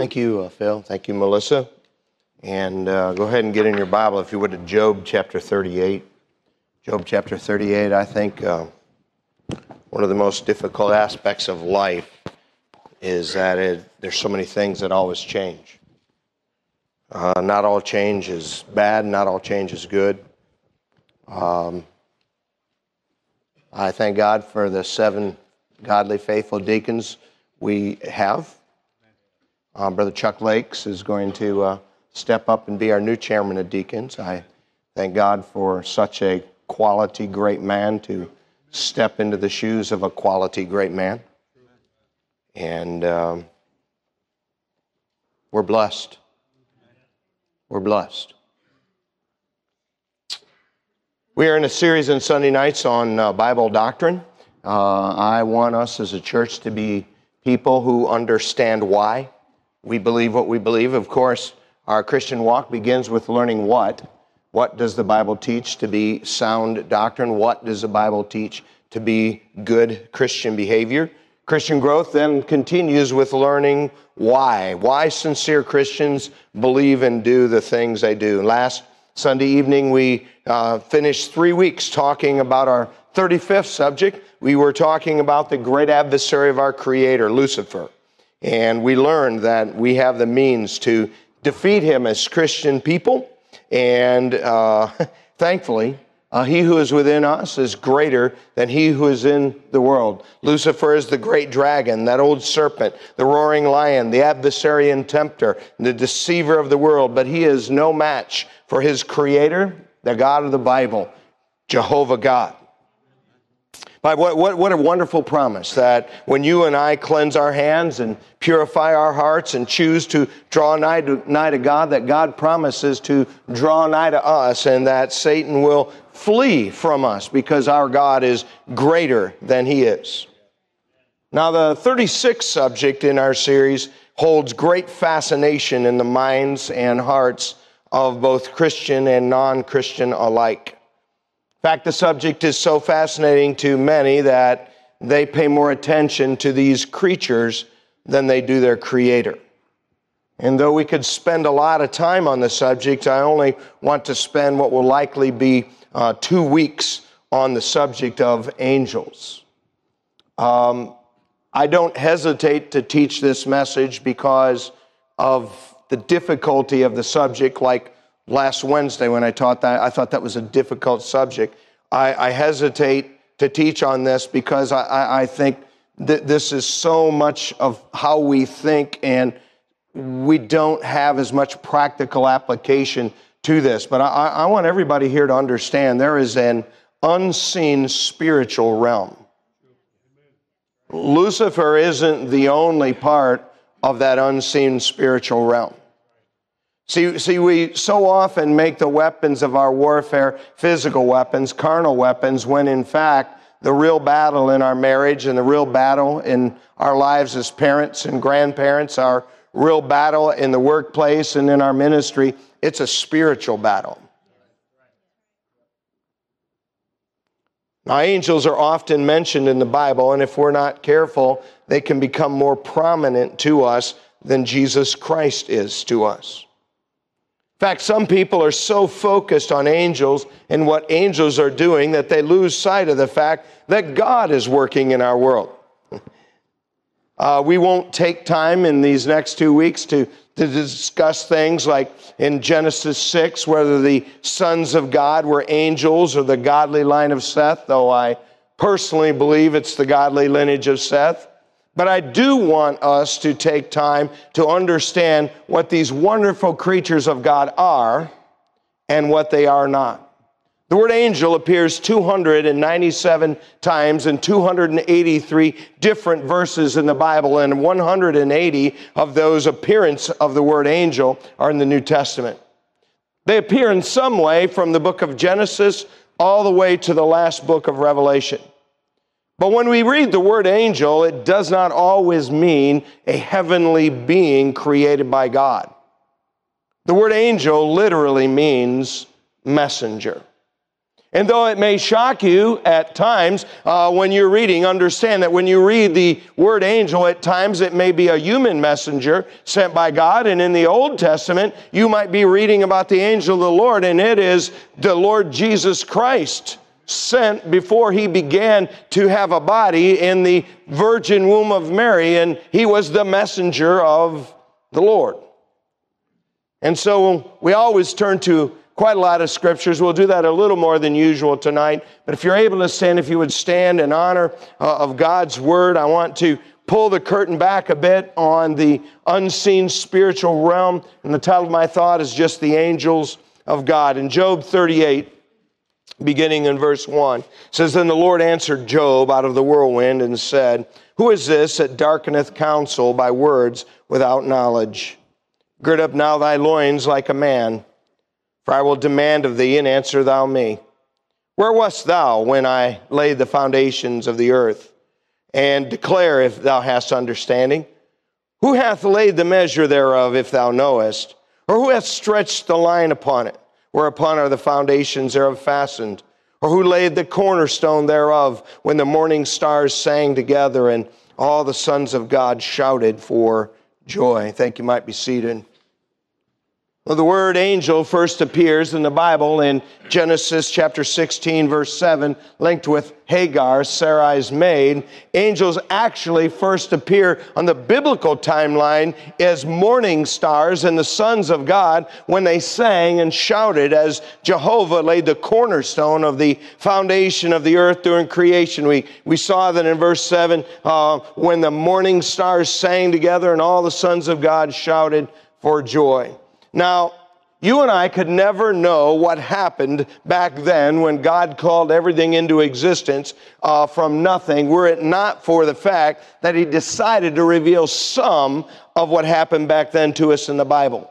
Thank you, uh, Phil. Thank you, Melissa. And uh, go ahead and get in your Bible, if you would, to Job chapter 38. Job chapter 38, I think uh, one of the most difficult aspects of life is that it, there's so many things that always change. Uh, not all change is bad, not all change is good. Um, I thank God for the seven godly, faithful deacons we have. Uh, Brother Chuck Lakes is going to uh, step up and be our new chairman of deacons. I thank God for such a quality great man to step into the shoes of a quality great man. And um, we're blessed. We're blessed. We are in a series on Sunday nights on uh, Bible doctrine. Uh, I want us as a church to be people who understand why we believe what we believe. Of course, our Christian walk begins with learning what. What does the Bible teach to be sound doctrine? What does the Bible teach to be good Christian behavior? Christian growth then continues with learning why. Why sincere Christians believe and do the things they do. Last Sunday evening, we uh, finished three weeks talking about our 35th subject. We were talking about the great adversary of our Creator, Lucifer. And we learned that we have the means to defeat him as Christian people. And uh, thankfully, uh, he who is within us is greater than he who is in the world. Lucifer is the great dragon, that old serpent, the roaring lion, the adversary and tempter, the deceiver of the world. But he is no match for his creator, the God of the Bible, Jehovah God. But what, what, what a wonderful promise that when you and I cleanse our hands and purify our hearts and choose to draw nigh to, nigh to God, that God promises to draw nigh to us and that Satan will flee from us because our God is greater than he is. Now, the 36th subject in our series holds great fascination in the minds and hearts of both Christian and non Christian alike. In fact, the subject is so fascinating to many that they pay more attention to these creatures than they do their creator. And though we could spend a lot of time on the subject, I only want to spend what will likely be uh, two weeks on the subject of angels. Um, I don't hesitate to teach this message because of the difficulty of the subject, like last Wednesday when I taught that. I thought that was a difficult subject. I, I hesitate to teach on this because I, I think that this is so much of how we think, and we don't have as much practical application to this. But I, I want everybody here to understand there is an unseen spiritual realm. Lucifer isn't the only part of that unseen spiritual realm. See, see, we so often make the weapons of our warfare physical weapons, carnal weapons, when in fact, the real battle in our marriage and the real battle in our lives as parents and grandparents, our real battle in the workplace and in our ministry, it's a spiritual battle. Now, angels are often mentioned in the Bible, and if we're not careful, they can become more prominent to us than Jesus Christ is to us. In fact, some people are so focused on angels and what angels are doing that they lose sight of the fact that God is working in our world. Uh, we won't take time in these next two weeks to, to discuss things like in Genesis 6, whether the sons of God were angels or the godly line of Seth, though I personally believe it's the godly lineage of Seth. But I do want us to take time to understand what these wonderful creatures of God are and what they are not. The word angel appears 297 times in 283 different verses in the Bible, and 180 of those appearances of the word angel are in the New Testament. They appear in some way from the book of Genesis all the way to the last book of Revelation. But when we read the word angel, it does not always mean a heavenly being created by God. The word angel literally means messenger. And though it may shock you at times uh, when you're reading, understand that when you read the word angel, at times it may be a human messenger sent by God. And in the Old Testament, you might be reading about the angel of the Lord, and it is the Lord Jesus Christ sent before he began to have a body in the virgin womb of Mary, and he was the messenger of the Lord. And so we always turn to quite a lot of scriptures. We'll do that a little more than usual tonight. But if you're able to stand, if you would stand in honor uh, of God's word, I want to pull the curtain back a bit on the unseen spiritual realm. And the title of my thought is just the angels of God. In Job 38, beginning in verse 1, says, Then the Lord answered Job out of the whirlwind and said, Who is this that darkeneth counsel by words without knowledge? Gird up now thy loins like a man for I will demand of thee, and answer thou me. Where wast thou when I laid the foundations of the earth? And declare if thou hast understanding. Who hath laid the measure thereof, if thou knowest? Or who hath stretched the line upon it, whereupon are the foundations thereof fastened? Or who laid the cornerstone thereof when the morning stars sang together and all the sons of God shouted for joy? Thank you. Might be seated. Well, the word angel first appears in the Bible in Genesis chapter 16, verse 7, linked with Hagar, Sarai's maid. Angels actually first appear on the biblical timeline as morning stars and the sons of God when they sang and shouted as Jehovah laid the cornerstone of the foundation of the earth during creation. We, we saw that in verse 7 uh, when the morning stars sang together and all the sons of God shouted for joy. Now, you and I could never know what happened back then when God called everything into existence uh, from nothing, were it not for the fact that He decided to reveal some of what happened back then to us in the Bible.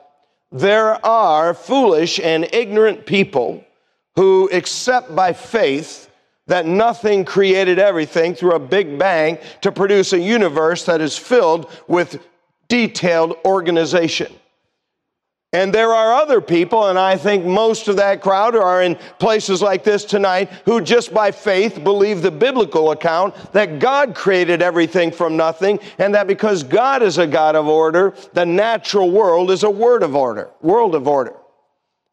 There are foolish and ignorant people who accept by faith that nothing created everything through a big bang to produce a universe that is filled with detailed organization. And there are other people, and I think most of that crowd are in places like this tonight, who just by faith believe the biblical account that God created everything from nothing, and that because God is a God of order, the natural world is a word of order, world of order.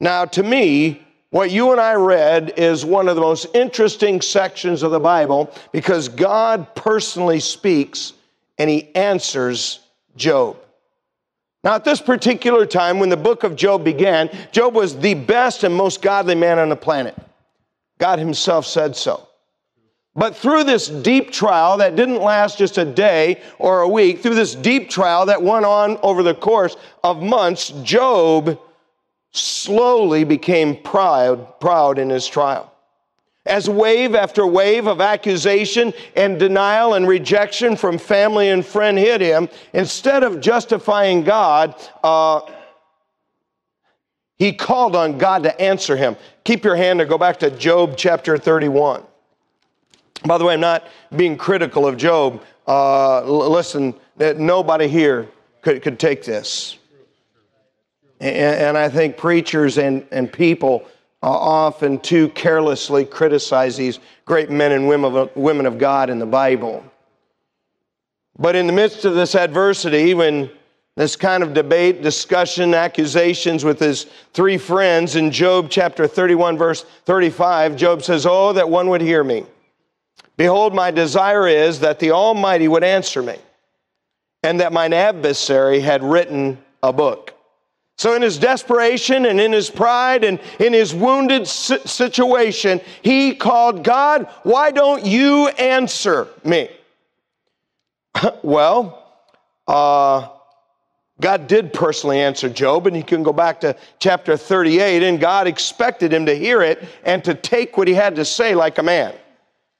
Now, to me, what you and I read is one of the most interesting sections of the Bible because God personally speaks and he answers Job. Now, at this particular time, when the book of Job began, Job was the best and most godly man on the planet. God Himself said so. But through this deep trial that didn't last just a day or a week, through this deep trial that went on over the course of months, Job slowly became proud, proud in his trial. As wave after wave of accusation and denial and rejection from family and friend hit him, instead of justifying God, uh, he called on God to answer him. Keep your hand there, go back to Job chapter 31. By the way, I'm not being critical of Job. Uh, listen, nobody here could, could take this. And, and I think preachers and, and people Uh, often too carelessly criticize these great men and women of, God in the Bible. But in the midst of this adversity, when this kind of debate, discussion, accusations with his three friends in Job chapter 31, verse 35, Job says, Oh, that one would hear me. Behold, my desire is that the Almighty would answer me, and that mine adversary had written a book. So, in his desperation and in his pride and in his wounded situation, he called God, Why don't you answer me? well, uh, God did personally answer Job, and you can go back to chapter 38, and God expected him to hear it and to take what he had to say like a man.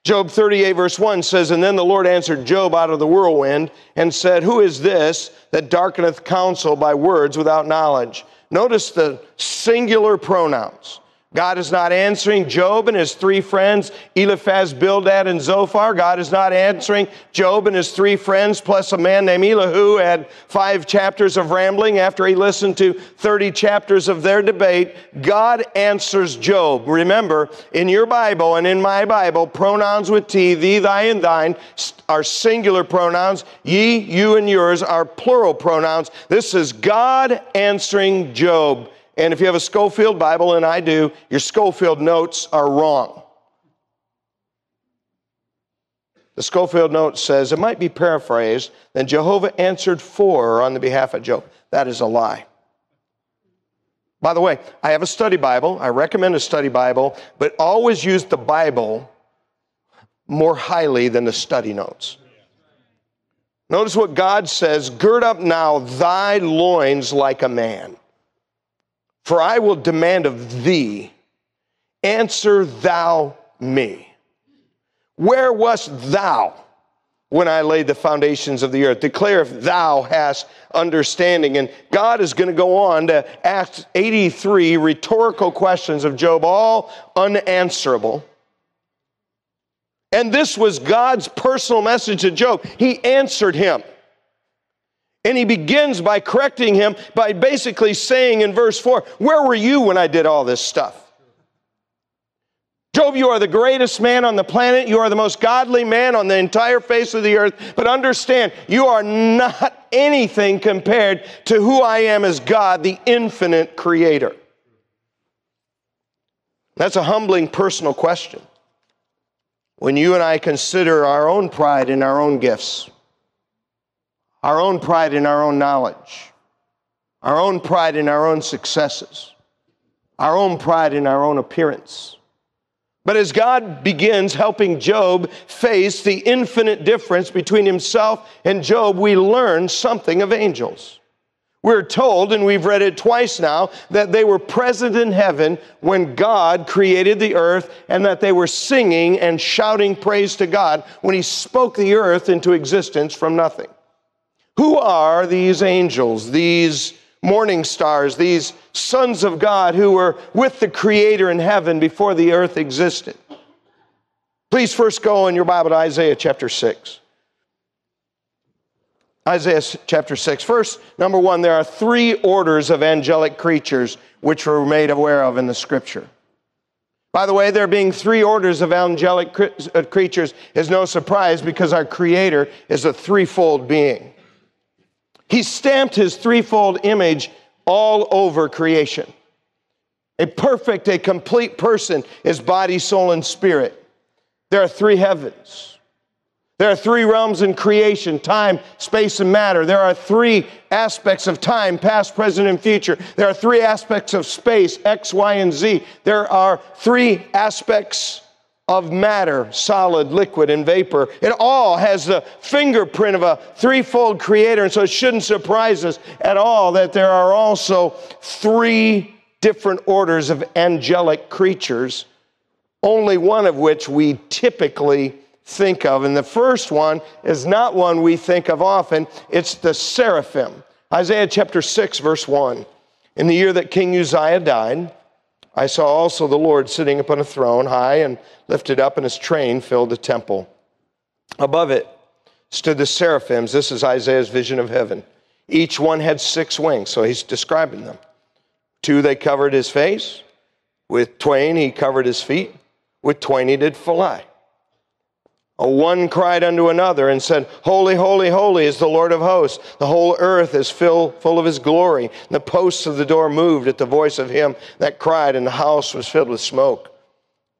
Job 38, verse 1 says, And then the Lord answered Job out of the whirlwind and said, Who is this that darkeneth counsel by words without knowledge? Notice the singular pronouns. God is not answering Job and his three friends, Eliphaz, Bildad, and Zophar. God is not answering Job and his three friends, plus a man named Elihu had five chapters of rambling after he listened to 30 chapters of their debate. God answers Job. Remember, in your Bible and in my Bible, pronouns with T, thee, thy, and thine, are singular pronouns. Ye, you, and yours are plural pronouns. This is God answering Job. And if you have a Scofield Bible, and I do, your Scofield notes are wrong. The Scofield note says it might be paraphrased, then Jehovah answered for on the behalf of Job. That is a lie. By the way, I have a study Bible. I recommend a study Bible, but always use the Bible more highly than the study notes. Notice what God says Gird up now thy loins like a man. For I will demand of thee, answer thou me. Where wast thou when I laid the foundations of the earth? Declare if thou hast understanding. And God is going to go on to ask 83 rhetorical questions of Job, all unanswerable. And this was God's personal message to Job. He answered him. And he begins by correcting him by basically saying in verse 4, Where were you when I did all this stuff? Job, you are the greatest man on the planet. You are the most godly man on the entire face of the earth. But understand, you are not anything compared to who I am as God, the infinite creator. That's a humbling personal question. When you and I consider our own pride and our own gifts, our own pride in our own knowledge, our own pride in our own successes, our own pride in our own appearance. But as God begins helping Job face the infinite difference between himself and Job, we learn something of angels. We're told, and we've read it twice now, that they were present in heaven when God created the earth and that they were singing and shouting praise to God when He spoke the earth into existence from nothing. Who are these angels, these morning stars, these sons of God who were with the Creator in heaven before the earth existed? Please first go in your Bible to Isaiah chapter 6. Isaiah chapter 6. First, number one, there are three orders of angelic creatures which we're made aware of in the scripture. By the way, there being three orders of angelic uh, creatures is no surprise because our Creator is a threefold being. He stamped his threefold image all over creation. A perfect, a complete person is body, soul, and spirit. There are three heavens. There are three realms in creation time, space, and matter. There are three aspects of time past, present, and future. There are three aspects of space X, Y, and Z. There are three aspects of matter solid, liquid, and vapor. It all has the fingerprint of a threefold creator, and so it shouldn't surprise us at all that there are also three different orders of angelic creatures, only one of which we typically think of. And the first one is not one we think of often, it's the seraphim. Isaiah chapter 6, verse 1. In the year that King Uzziah died, I saw also the Lord sitting upon a throne, high and lifted up, and his train filled the temple. Above it stood the seraphims. This is Isaiah's vision of heaven. Each one had six wings, so he's describing them. Two, they covered his face. With twain, he covered his feet. With twain, he did fly. One cried unto another and said, Holy, holy, holy is the Lord of hosts. The whole earth is fill, full of his glory. And the posts of the door moved at the voice of him that cried, and the house was filled with smoke.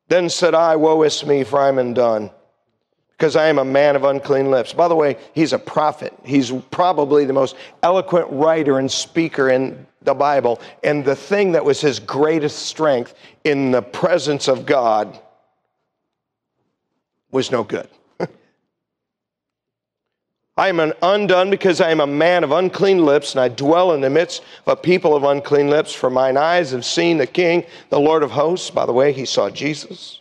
Then said I, Woe is me, for I am undone, because I am a man of unclean lips. By the way, he's a prophet. He's probably the most eloquent writer and speaker in the Bible. And the thing that was his greatest strength in the presence of God was no good. I am an undone because I am a man of unclean lips, and I dwell in the midst of a people of unclean lips. For mine eyes have seen the King, the Lord of hosts. By the way, he saw Jesus.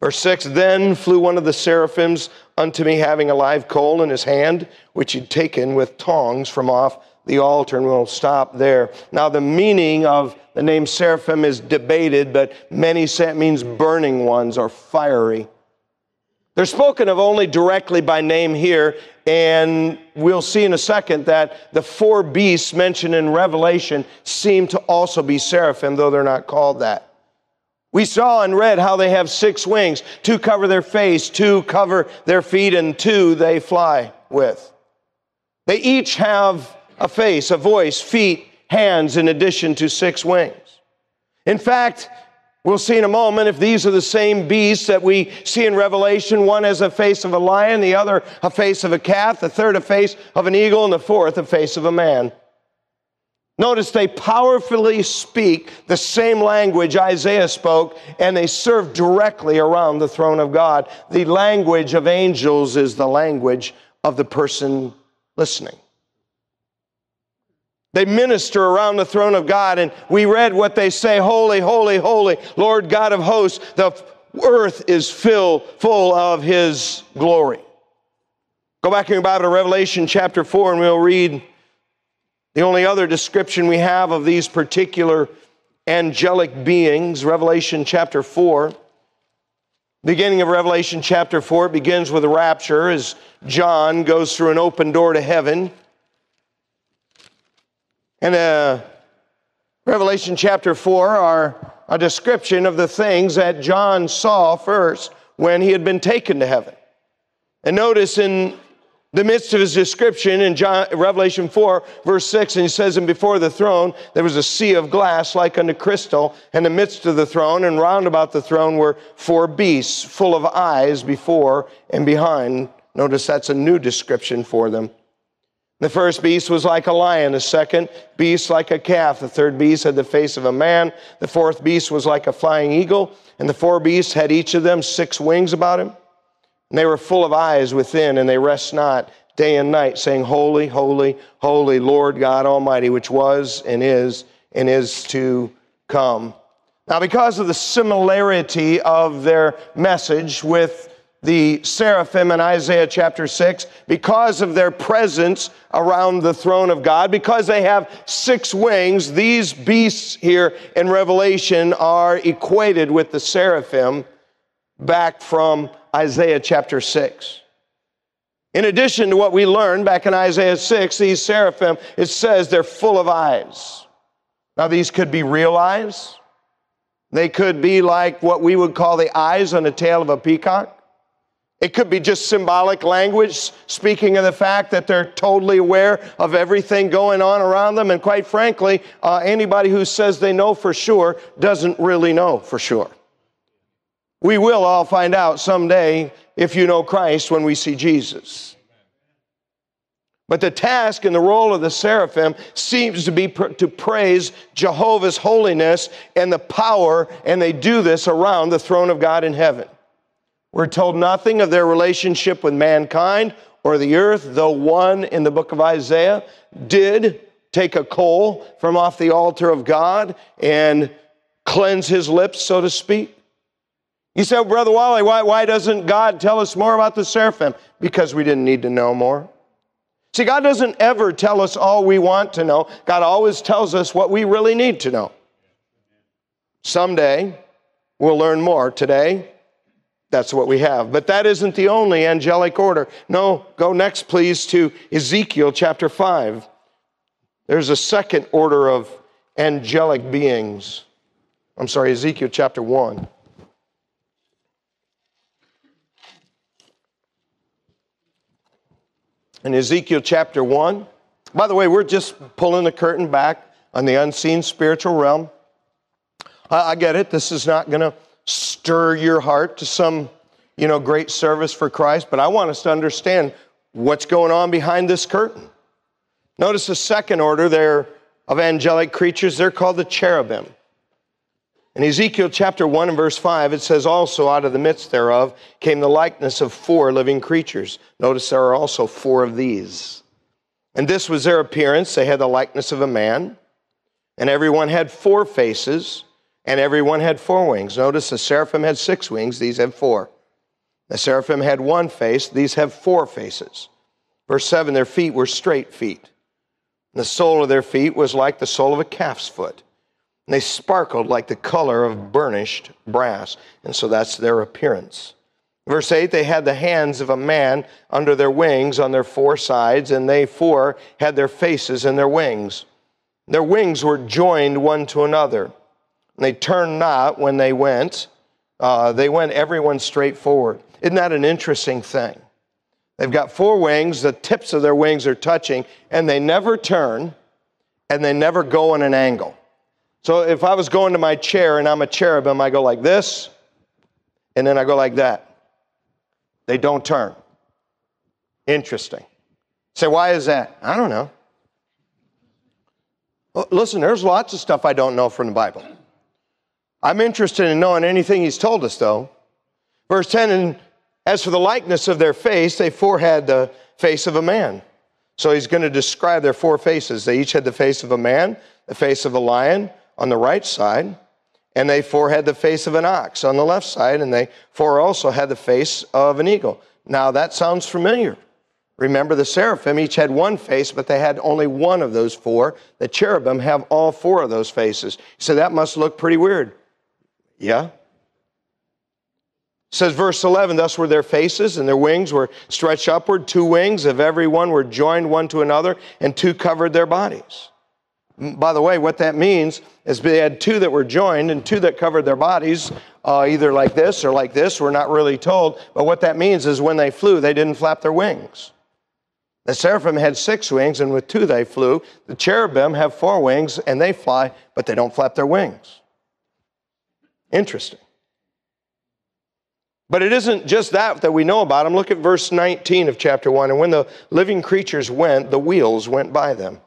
Verse 6 Then flew one of the seraphims unto me, having a live coal in his hand, which he'd taken with tongs from off the altar. And we'll stop there. Now, the meaning of the name seraphim is debated, but many say it means burning ones or fiery. They're spoken of only directly by name here, and we'll see in a second that the four beasts mentioned in Revelation seem to also be seraphim, though they're not called that. We saw and read how they have six wings. Two cover their face, two cover their feet, and two they fly with. They each have a face, a voice, feet, hands, in addition to six wings. In fact, we'll see in a moment if these are the same beasts that we see in Revelation. One has a face of a lion, the other a face of a calf, the third a face of an eagle, and the fourth a face of a man. Notice they powerfully speak the same language Isaiah spoke, and they serve directly around the throne of God. The language of angels is the language of the person listening. They minister around the throne of God, and we read what they say Holy, holy, holy, Lord God of hosts. The earth is filled full of his glory. Go back in your Bible to Revelation chapter 4, and we'll read the only other description we have of these particular angelic beings, Revelation chapter 4. Beginning of Revelation chapter 4 begins with a rapture as John goes through an open door to heaven. And uh, Revelation chapter 4 are a description of the things that John saw first when he had been taken to heaven. And notice in the midst of his description in John, Revelation 4, verse 6, and he says, And before the throne there was a sea of glass like unto crystal, in the midst of the throne, and round about the throne were four beasts full of eyes before and behind. Notice that's a new description for them. The first beast was like a lion, the second beast like a calf, the third beast had the face of a man, the fourth beast was like a flying eagle, and the four beasts had each of them six wings about him. And they were full of eyes within, and they rest not day and night, saying, Holy, holy, holy, Lord God Almighty, which was and is and is to come. Now, because of the similarity of their message with the seraphim in Isaiah chapter 6, because of their presence around the throne of God, because they have six wings, these beasts here in Revelation are equated with the seraphim back from Isaiah chapter 6. In addition to what we learned back in Isaiah 6, these seraphim, it says they're full of eyes. Now, these could be real eyes. They could be like what we would call the eyes on the tail of a peacock. It could be just symbolic language speaking of the fact that they're totally aware of everything going on around them. And quite frankly, uh, anybody who says they know for sure doesn't really know for sure. We will all find out someday if you know Christ when we see Jesus. But the task and the role of the seraphim seems to be pr- to praise Jehovah's holiness and the power, and they do this around the throne of God in heaven. We're told nothing of their relationship with mankind or the earth, though one in the book of Isaiah did take a coal from off the altar of God and cleanse his lips, so to speak. You said, Brother Wally, why, why doesn't God tell us more about the seraphim? Because we didn't need to know more. See, God doesn't ever tell us all we want to know. God always tells us what we really need to know. Someday, we'll learn more. Today, that's what we have. But that isn't the only angelic order. No, go next, please, to Ezekiel chapter 5. There's a second order of angelic beings. I'm sorry, Ezekiel chapter 1. in Ezekiel chapter 1. By the way, we're just pulling the curtain back on the unseen spiritual realm. I, I get it. This is not going to stir your heart to some, you know, great service for Christ, but I want us to understand what's going on behind this curtain. Notice the second order there of angelic creatures. They're called the cherubim. In Ezekiel chapter 1 and verse 5, it says, Also out of the midst thereof came the likeness of four living creatures. Notice there are also four of these. And this was their appearance. They had the likeness of a man, and everyone had four faces, and every one had four wings. Notice the seraphim had six wings, these have four. The seraphim had one face, these have four faces. Verse 7 their feet were straight feet. The sole of their feet was like the sole of a calf's foot. And they sparkled like the color of burnished brass. And so that's their appearance. Verse 8 they had the hands of a man under their wings on their four sides, and they four had their faces in their wings. Their wings were joined one to another. They turned not when they went, uh, they went everyone straight forward. Isn't that an interesting thing? They've got four wings, the tips of their wings are touching, and they never turn and they never go in an angle. So if I was going to my chair and I'm a cherubim, I go like this, and then I go like that. They don't turn. Interesting. Say, why is that? I don't know. Listen, there's lots of stuff I don't know from the Bible. I'm interested in knowing anything he's told us, though. Verse 10 And as for the likeness of their face, they four had the face of a man. So he's going to describe their four faces. They each had the face of a man, the face of a lion on the right side, and they four had the face of an ox on the left side, and they four also had the face of an eagle. Now that sounds familiar. Remember, the seraphim each had one face, but they had only one of those four. The cherubim have all four of those faces. So that must look pretty weird. Yeah? says verse 11 thus were their faces and their wings were stretched upward. Two wings of every one were joined one to another and two covered their bodies. By the way what that means is they had two that were joined and two that covered their bodies uh, either like this or like this. We're not really told but what that means is when they flew they didn't flap their wings. The seraphim had six wings and with two they flew. The cherubim have four wings and they fly but they don't flap their wings Interesting. But it isn't just that that we know about them. Look at verse 19 of chapter 1. And when the living creatures went, the wheels went by them.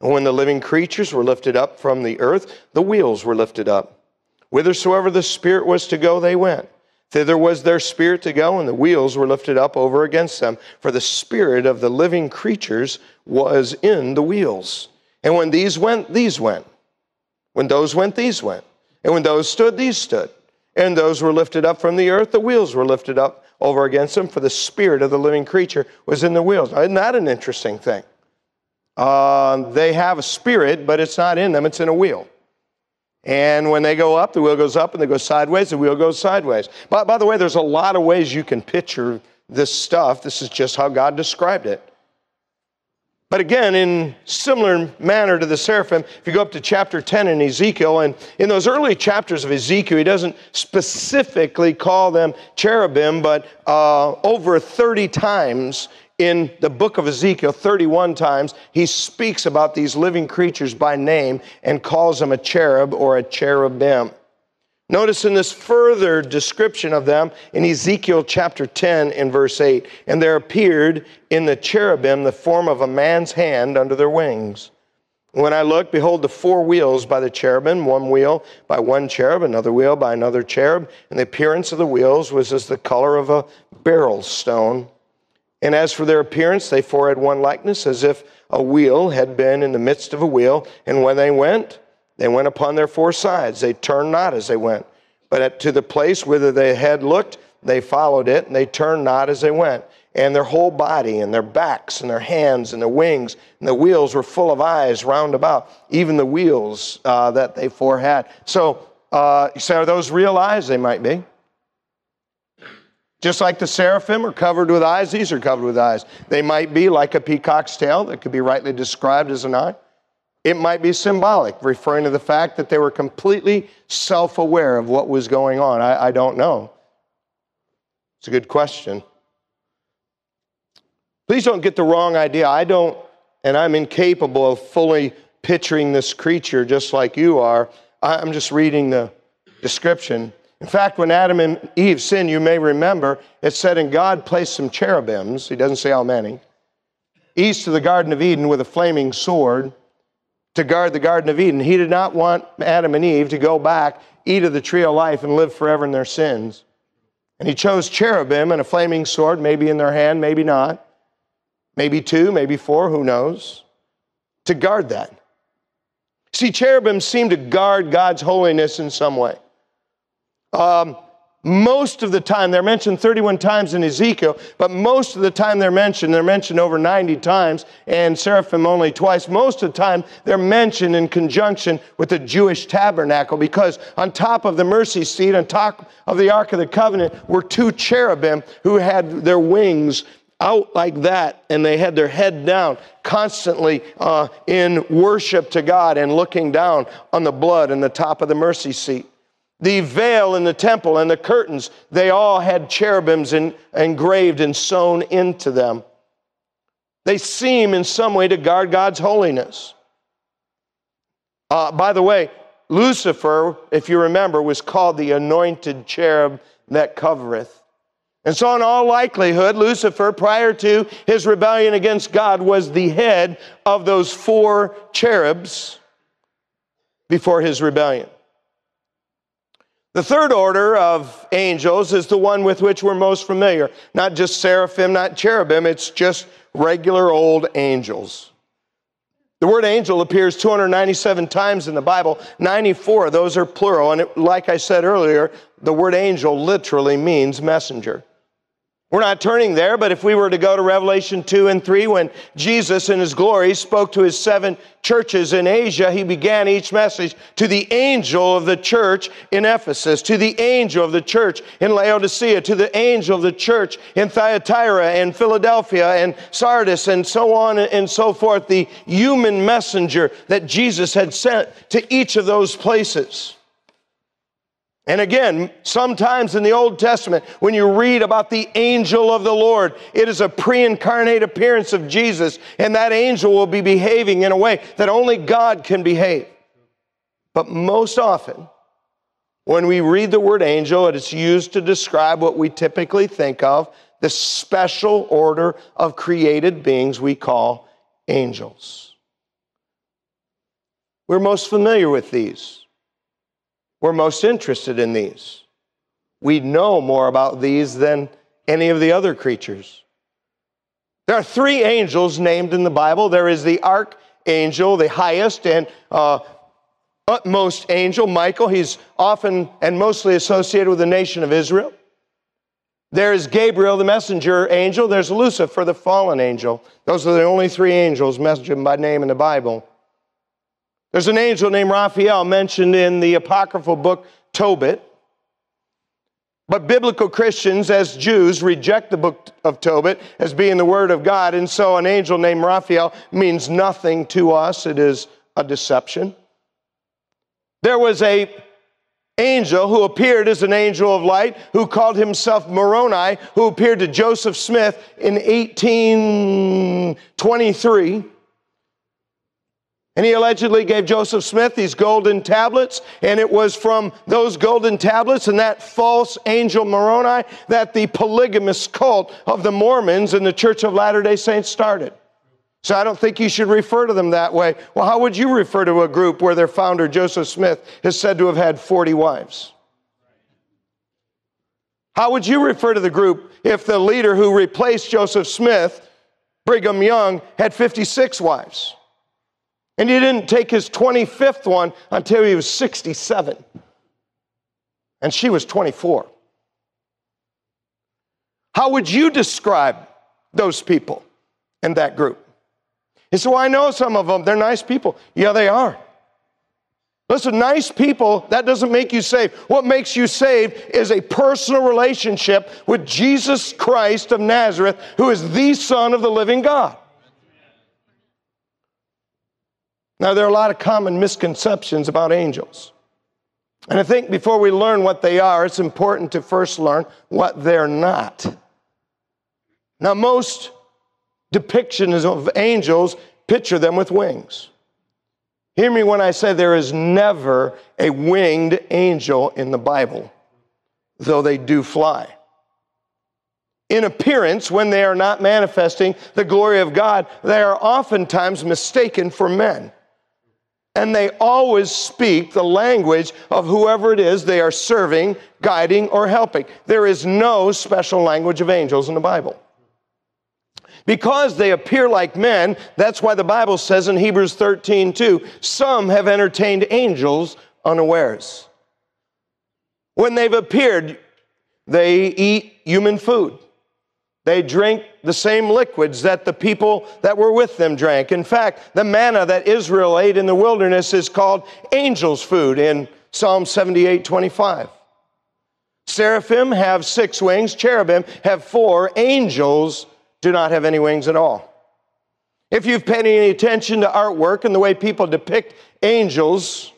And when the living creatures were lifted up from the earth, the wheels were lifted up. Whithersoever the Spirit was to go, they went. Thither was their spirit to go, and the wheels were lifted up over against them. For the spirit of the living creatures was in the wheels. And when these went, these went. When those went, these went. And when those stood, these stood. And those were lifted up from the earth, the wheels were lifted up over against them, for the spirit of the living creature was in the wheels. Now, isn't that an interesting thing? Uh, they have a spirit, but it's not in them, it's in a wheel. And when they go up, the wheel goes up, and they go sideways, the wheel goes sideways. By, by the way, there's a lot of ways you can picture this stuff. This is just how God described it. But again, in similar manner to the seraphim, if you go up to chapter 10 in Ezekiel, and in those early chapters of Ezekiel, he doesn't specifically call them cherubim, but uh, over 30 times in the book of Ezekiel, 31 times, he speaks about these living creatures by name and calls them a cherub or a cherubim. Notice in this further description of them in Ezekiel chapter 10 in verse 8, and there appeared in the cherubim the form of a man's hand under their wings. When I looked, behold, the four wheels by the cherubim, one wheel by one cherub, another wheel by another cherub, and the appearance of the wheels was as the color of a beryl stone. And as for their appearance, they four had one likeness, as if a wheel had been in the midst of a wheel, and when they went, they went upon their four sides. They turned not as they went. But to the place whither they had looked, they followed it, and they turned not as they went. And their whole body, and their backs, and their hands, and their wings, and the wheels were full of eyes round about, even the wheels uh, that they four had. So, uh, you say, are those real eyes? They might be. Just like the seraphim are covered with eyes, these are covered with eyes. They might be like a peacock's tail that could be rightly described as an eye. It might be symbolic, referring to the fact that they were completely self aware of what was going on. I, I, don't know. It's a good question. Please don't get the wrong idea. I don't, and I'm incapable of fully picturing this creature just like you are. I'm just reading the description. In fact, when Adam and Eve sinned, you may remember, it said, And God placed some cherubims, he doesn't say how many, east of the Garden of Eden with a flaming sword to guard the Garden of Eden. He did not want Adam and Eve to go back, eat of the tree of life, and live forever in their sins. And he chose cherubim and a flaming sword, maybe in their hand, maybe not. Maybe two, maybe four, who knows, to guard that. See, cherubim seem to guard God's holiness in some way. Um, most of the time, they're mentioned 31 times in Ezekiel, but most of the time they're mentioned, they're mentioned over 90 times, and seraphim only twice. Most of the time, they're mentioned in conjunction with the Jewish tabernacle because on top of the mercy seat, on top of the Ark of the Covenant, were two cherubim who had their wings out like that and they had their head down constantly uh, in worship to God and looking down on the blood in the top of the mercy seat. The veil in the temple and the curtains, they all had cherubims in, engraved and sewn into them. They seem in some way to guard God's holiness. Uh, by the way, Lucifer, if you remember, was called the anointed cherub that covereth. And so, in all likelihood, Lucifer, prior to his rebellion against God, was the head of those four cherubs before his rebellion. The third order of angels is the one with which we're most familiar. Not just seraphim, not cherubim, it's just regular old angels. The word angel appears 297 times in the Bible. 94 of those are plural. And it, like I said earlier, the word angel literally means messenger. We're not turning there, but if we were to go to Revelation 2 and 3, when Jesus in his glory spoke to his seven churches in Asia, he began each message to the angel of the church in Ephesus, to the angel of the church in Laodicea, to the angel of the church in Thyatira and Philadelphia and Sardis and so on and so forth, the human messenger that Jesus had sent to each of those places. And again, sometimes in the Old Testament, when you read about the angel of the Lord, it is a pre incarnate appearance of Jesus, and that angel will be behaving in a way that only God can behave. But most often, when we read the word angel, it is used to describe what we typically think of the special order of created beings we call angels. We're most familiar with these. We're most interested in these. We know more about these than any of the other creatures. There are three angels named in the Bible there is the archangel, the highest and uh, utmost angel, Michael. He's often and mostly associated with the nation of Israel. There is Gabriel, the messenger angel. There's Lucifer, the fallen angel. Those are the only three angels mentioned by name in the Bible. There's an angel named Raphael mentioned in the apocryphal book Tobit. But biblical Christians, as Jews, reject the book of Tobit as being the word of God. And so an angel named Raphael means nothing to us. It is a deception. There was a angel who appeared as an angel of light who called himself Moroni, who appeared to Joseph Smith in 1823. And he allegedly gave Joseph Smith these golden tablets, and it was from those golden tablets and that false angel Moroni that the polygamous cult of the Mormons and the Church of Latter day Saints started. So I don't think you should refer to them that way. Well, how would you refer to a group where their founder, Joseph Smith, is said to have had 40 wives? How would you refer to the group if the leader who replaced Joseph Smith, Brigham Young, had 56 wives? And he didn't take his 25th one until he was 67. And she was 24. How would you describe those people in that group? He said, Well, I know some of them. They're nice people. Yeah, they are. Listen, nice people, that doesn't make you saved. What makes you saved is a personal relationship with Jesus Christ of Nazareth, who is the Son of the living God. Now, there are a lot of common misconceptions about angels. And I think before we learn what they are, it's important to first learn what they're not. Now, most depictions of angels picture them with wings. Hear me when I say there is never a winged angel in the Bible, though they do fly. In appearance, when they are not manifesting the glory of God, they are oftentimes mistaken for men and they always speak the language of whoever it is they are serving, guiding, or helping. There is no special language of angels in the Bible. Because they appear like men, that's why the Bible says in Hebrews 13, 2, some have entertained angels unawares. When they've appeared, they eat human food. They drink the same liquids that the people that were with them drank. In fact, the manna that Israel ate in the wilderness is called angels' food in Psalm 78 25. Seraphim have six wings, cherubim have four, angels do not have any wings at all. If you've paid any attention to artwork and the way people depict angels,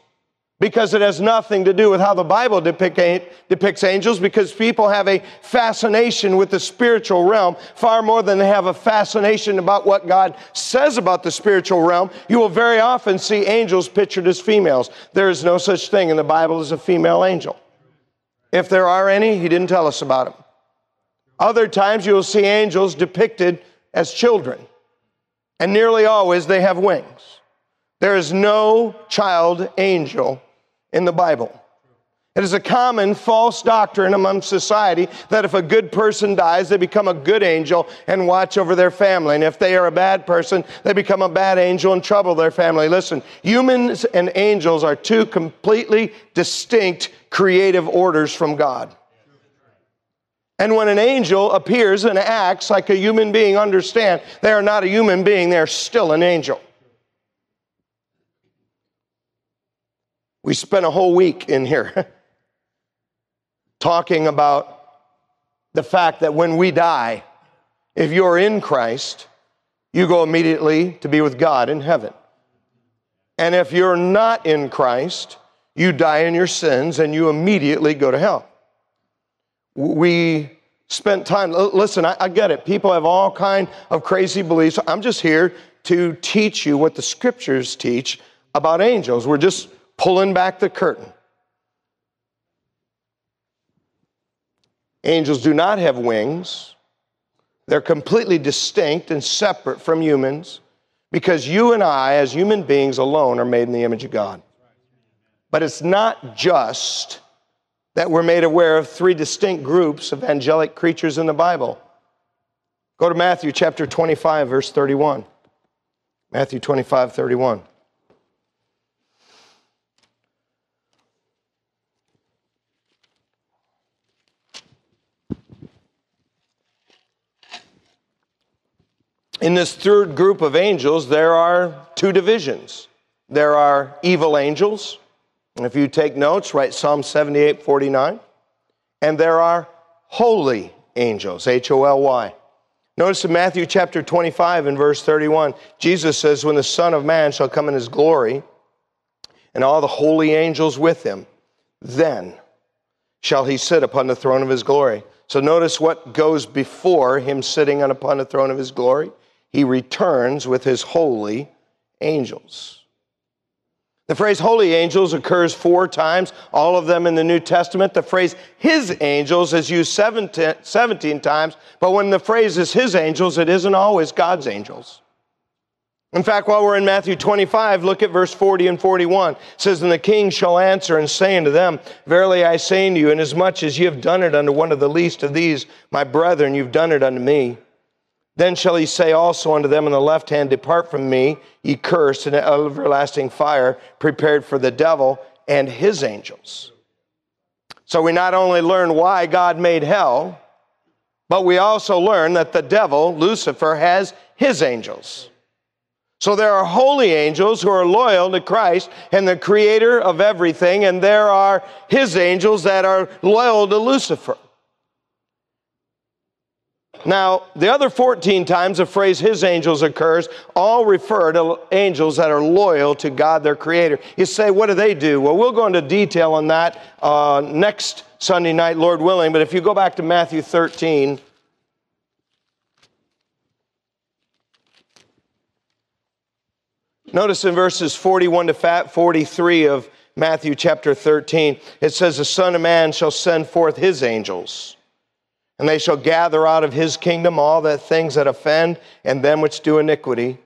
because it has nothing to do with how the Bible depict, depicts angels, because people have a fascination with the spiritual realm far more than they have a fascination about what God says about the spiritual realm. You will very often see angels pictured as females. There is no such thing in the Bible as a female angel. If there are any, He didn't tell us about them. Other times you will see angels depicted as children, and nearly always they have wings. There is no child angel in the Bible. It is a common false doctrine among society that if a good person dies, they become a good angel and watch over their family. And if they are a bad person, they become a bad angel and trouble their family. Listen, humans and angels are two completely distinct creative orders from God. And when an angel appears and acts like a human being, understand they are not a human being, they are still an angel. We spent a whole week in here talking about the fact that when we die, if you're in Christ, you go immediately to be with God in heaven. And if you're not in Christ, you die in your sins and you immediately go to hell. We spent time, listen, I, I get it. People have all kind of crazy beliefs. I'm just here to teach you what the scriptures teach about angels. We're just pulling back the curtain. Angels do not have wings. They're completely distinct and separate from humans because you and I, as human beings alone, are made in the image of God. But it's not just that we're made aware of three distinct groups of angelic creatures in the Bible. Go to Matthew chapter 25, verse 31. Matthew 25, 31. In this third group of angels, there are two divisions. There are evil angels. and If you take notes, write Psalm 78 49. And there are holy angels, H O L Y. Notice in Matthew chapter 25 and verse 31, Jesus says, When the Son of Man shall come in his glory, and all the holy angels with him, then shall he sit upon the throne of his glory. So notice what goes before him sitting upon the throne of his glory he returns with his holy angels. The phrase holy angels occurs four times, all of them in the New Testament. The phrase his angels is used 17, 17 times, but when the phrase is his angels, it isn't always God's angels. In fact, while we're in Matthew 25, look at verse 40 and 41. It says, And the king shall answer and say unto them, Verily I say unto you, inasmuch as ye have done it unto one of the least of these, my brethren, you've done it unto me. Then shall he say also unto them on the left hand, Depart from me, ye cursed, in everlasting fire, prepared for the devil and his angels. So we not only learn why God made hell, but we also learn that the devil, Lucifer, has his angels. So there are holy angels who are loyal to Christ and the creator of everything, and there are his angels that are loyal to Lucifer. Now, the other 14 times the phrase his angels occurs all refer to angels that are loyal to God, their creator. You say, what do they do? Well, we'll go into detail on that uh, next Sunday night, Lord willing. But if you go back to Matthew 13, notice in verses 41 to 43 of Matthew chapter 13, it says, The Son of Man shall send forth his angels and they shall gather out of his kingdom all the things that offend, and them which do iniquity,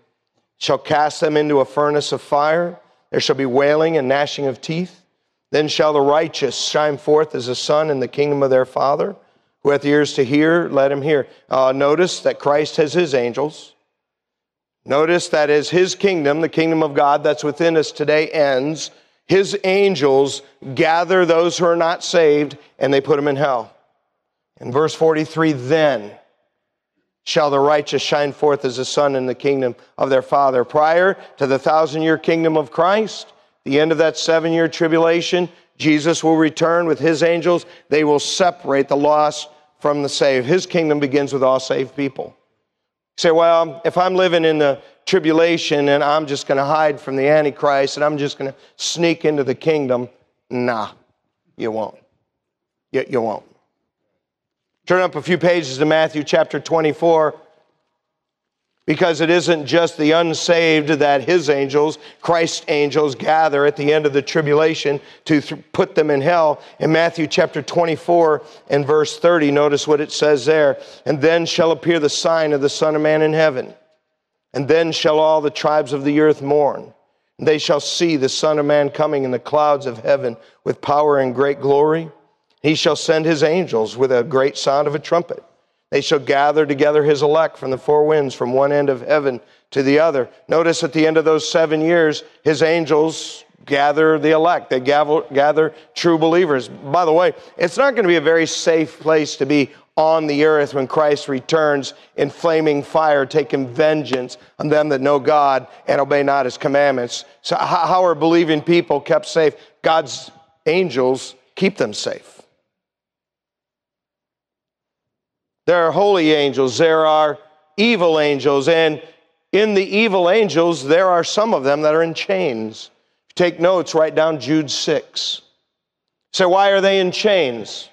shall cast them into a furnace of fire. There shall be wailing and gnashing of teeth. Then shall the righteous shine forth as the sun in the kingdom of their Father. Who hath ears to hear, let him hear. Uh, notice that Christ has his angels. Notice that as his kingdom, the kingdom of God that's within us today ends, his angels gather those who are not saved and they put them in hell. In verse 43, then shall the righteous shine forth as the sun in the kingdom of their Father. Prior to the thousand year kingdom of Christ, the end of that seven year tribulation, Jesus will return with his angels. They will separate the lost from the saved. His kingdom begins with all saved people. You say, well, if I'm living in the tribulation and I'm just going to hide from the Antichrist and I'm just going to sneak into the kingdom, nah, you won't. You, you won't. Turn up a few pages to Matthew chapter 24 because it isn't just the unsaved that his angels, Christ's angels, gather at the end of the tribulation to th- put them in hell. In Matthew chapter 24 and verse 30, notice what it says there. And then shall appear the sign of the Son of Man in heaven. And then shall all the tribes of the earth mourn. And they shall see the Son of Man coming in the clouds of heaven with power and great glory. He shall send his angels with a great sound of a trumpet they shall gather together his elect from the four winds, from one end of heaven to the other. Notice at the end of those seven years, his angels gather the elect. They gather, gather true believers. By the way, it's not going to be a very safe place to be on the earth when Christ returns in flaming fire, taking vengeance on them that know God and obey not his commandments. So, how are believing people kept safe? God's angels keep them safe. There are holy angels, there are evil angels, and in the evil angels, there are some of them that are in chains. Take notes, write down Jude 6. So, why are they in chains?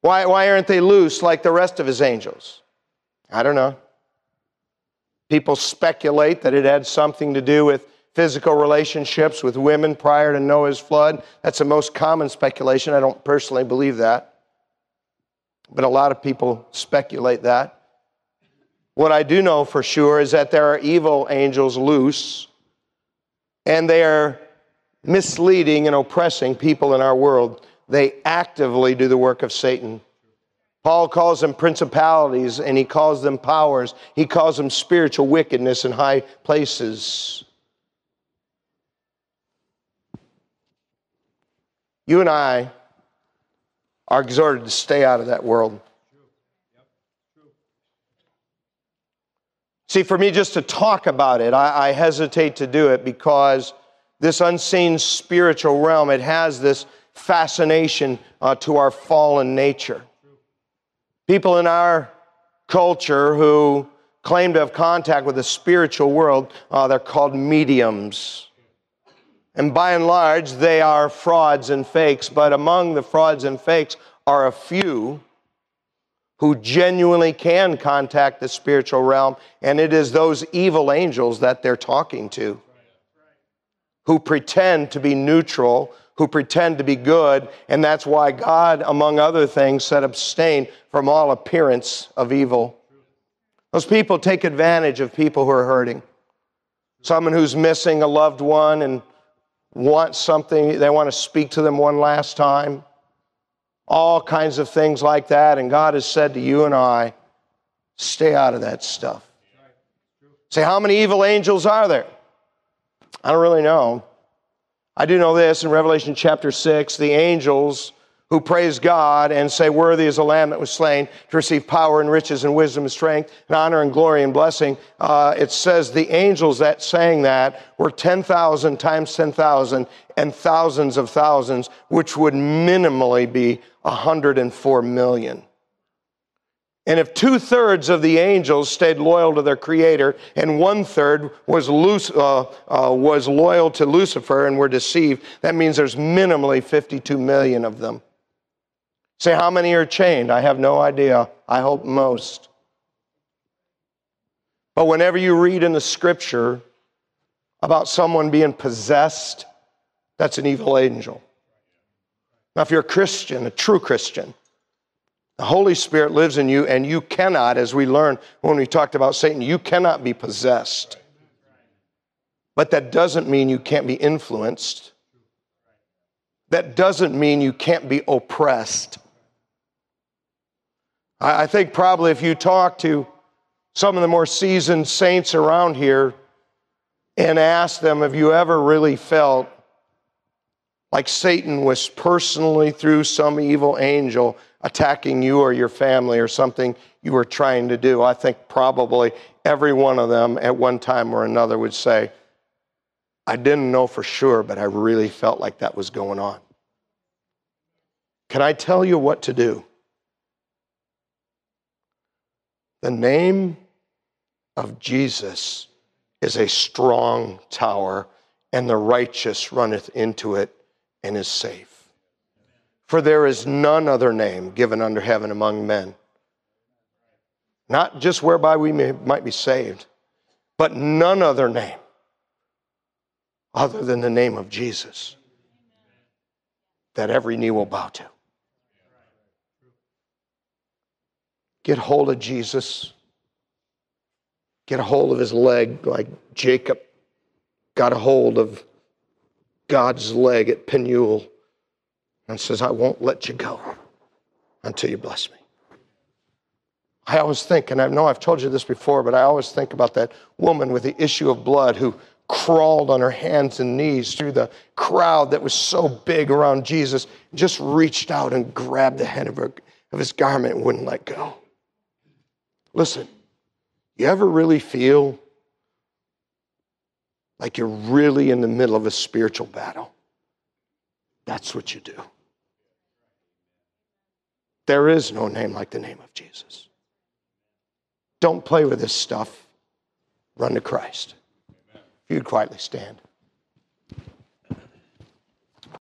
Why, why aren't they loose like the rest of his angels? I don't know. People speculate that it had something to do with physical relationships with women prior to Noah's flood. That's the most common speculation. I don't personally believe that but a lot of people speculate that. What I do know for sure is that there are evil angels loose, and they are misleading and oppressing people in our world. They actively do the work of Satan. Paul calls them principalities and he calls them powers. He calls them spiritual wickedness in high places. You and I are exhorted to stay out of that world. See, for me just to talk about it, I, I, hesitate to do it because this unseen spiritual realm, it has this fascination uh, to our fallen nature. People in our culture who claim to have contact with the spiritual world, uh, they're called mediums. And by and large, they are frauds and fakes, but among the frauds and fakes are a few who genuinely can contact the spiritual realm, and it is those evil angels that they're talking to who pretend to be neutral, who pretend to be good, and that's why God, among other things, said abstain from all appearance of evil. Those people take advantage of people who are hurting. Someone who's missing a loved one and want something, they want to speak to them one last time. All kinds of things like that. And God has said to you and I, stay out of that stuff. Say, how many evil angels are there? I don't really know. I do know this in Revelation chapter 6 the angels who praise God and say, Worthy is the Lamb that was slain to receive power and riches and wisdom and strength and honor and glory and blessing. Uh, it says the angels that sang that were 10,000 times 10,000 and thousands of thousands, which would minimally be 104 million. And if two thirds of the angels stayed loyal to their Creator and one third was, uh, uh, was loyal to Lucifer and were deceived, that means there's minimally 52 million of them. Say, how many are chained? I have no idea. I hope most. But whenever you read in the scripture about someone being possessed, that's an evil angel. Now, if you're a Christian, a true Christian, the Holy Spirit lives in you, and you cannot, as we learned when we talked about Satan, you cannot be possessed. But that doesn't mean you can't be influenced. That doesn't mean you can't be oppressed. I think probably if you talk to some of the more seasoned saints around here and ask them, have you ever really felt like Satan was personally through some evil angel attacking you or your family or something you were trying to do? I think probably every one of them at one time or another would say, I didn't know for sure, but I really felt like that was going on. Can I tell you what to do? The name of Jesus is a strong tower, and the righteous runneth into it and is safe. For there is none other name given under heaven among men, not just whereby we may, might be saved, but none other name other than the name of Jesus that every knee will bow to. Get hold of Jesus. Get a hold of his leg like Jacob got a hold of God's leg at Peniel and says, I won't let you go until you bless me. I always think, and I know I've told you this before, but I always think about that woman with the issue of blood who crawled on her hands and knees through the crowd that was so big around Jesus, just reached out and grabbed the hem of, her, of his garment and wouldn't let go. Listen, you ever really feel like you're really in the middle of a spiritual battle? That's what you do. There is no name like the name of Jesus. Don't play with this stuff. Run to Christ. If you'd quietly stand.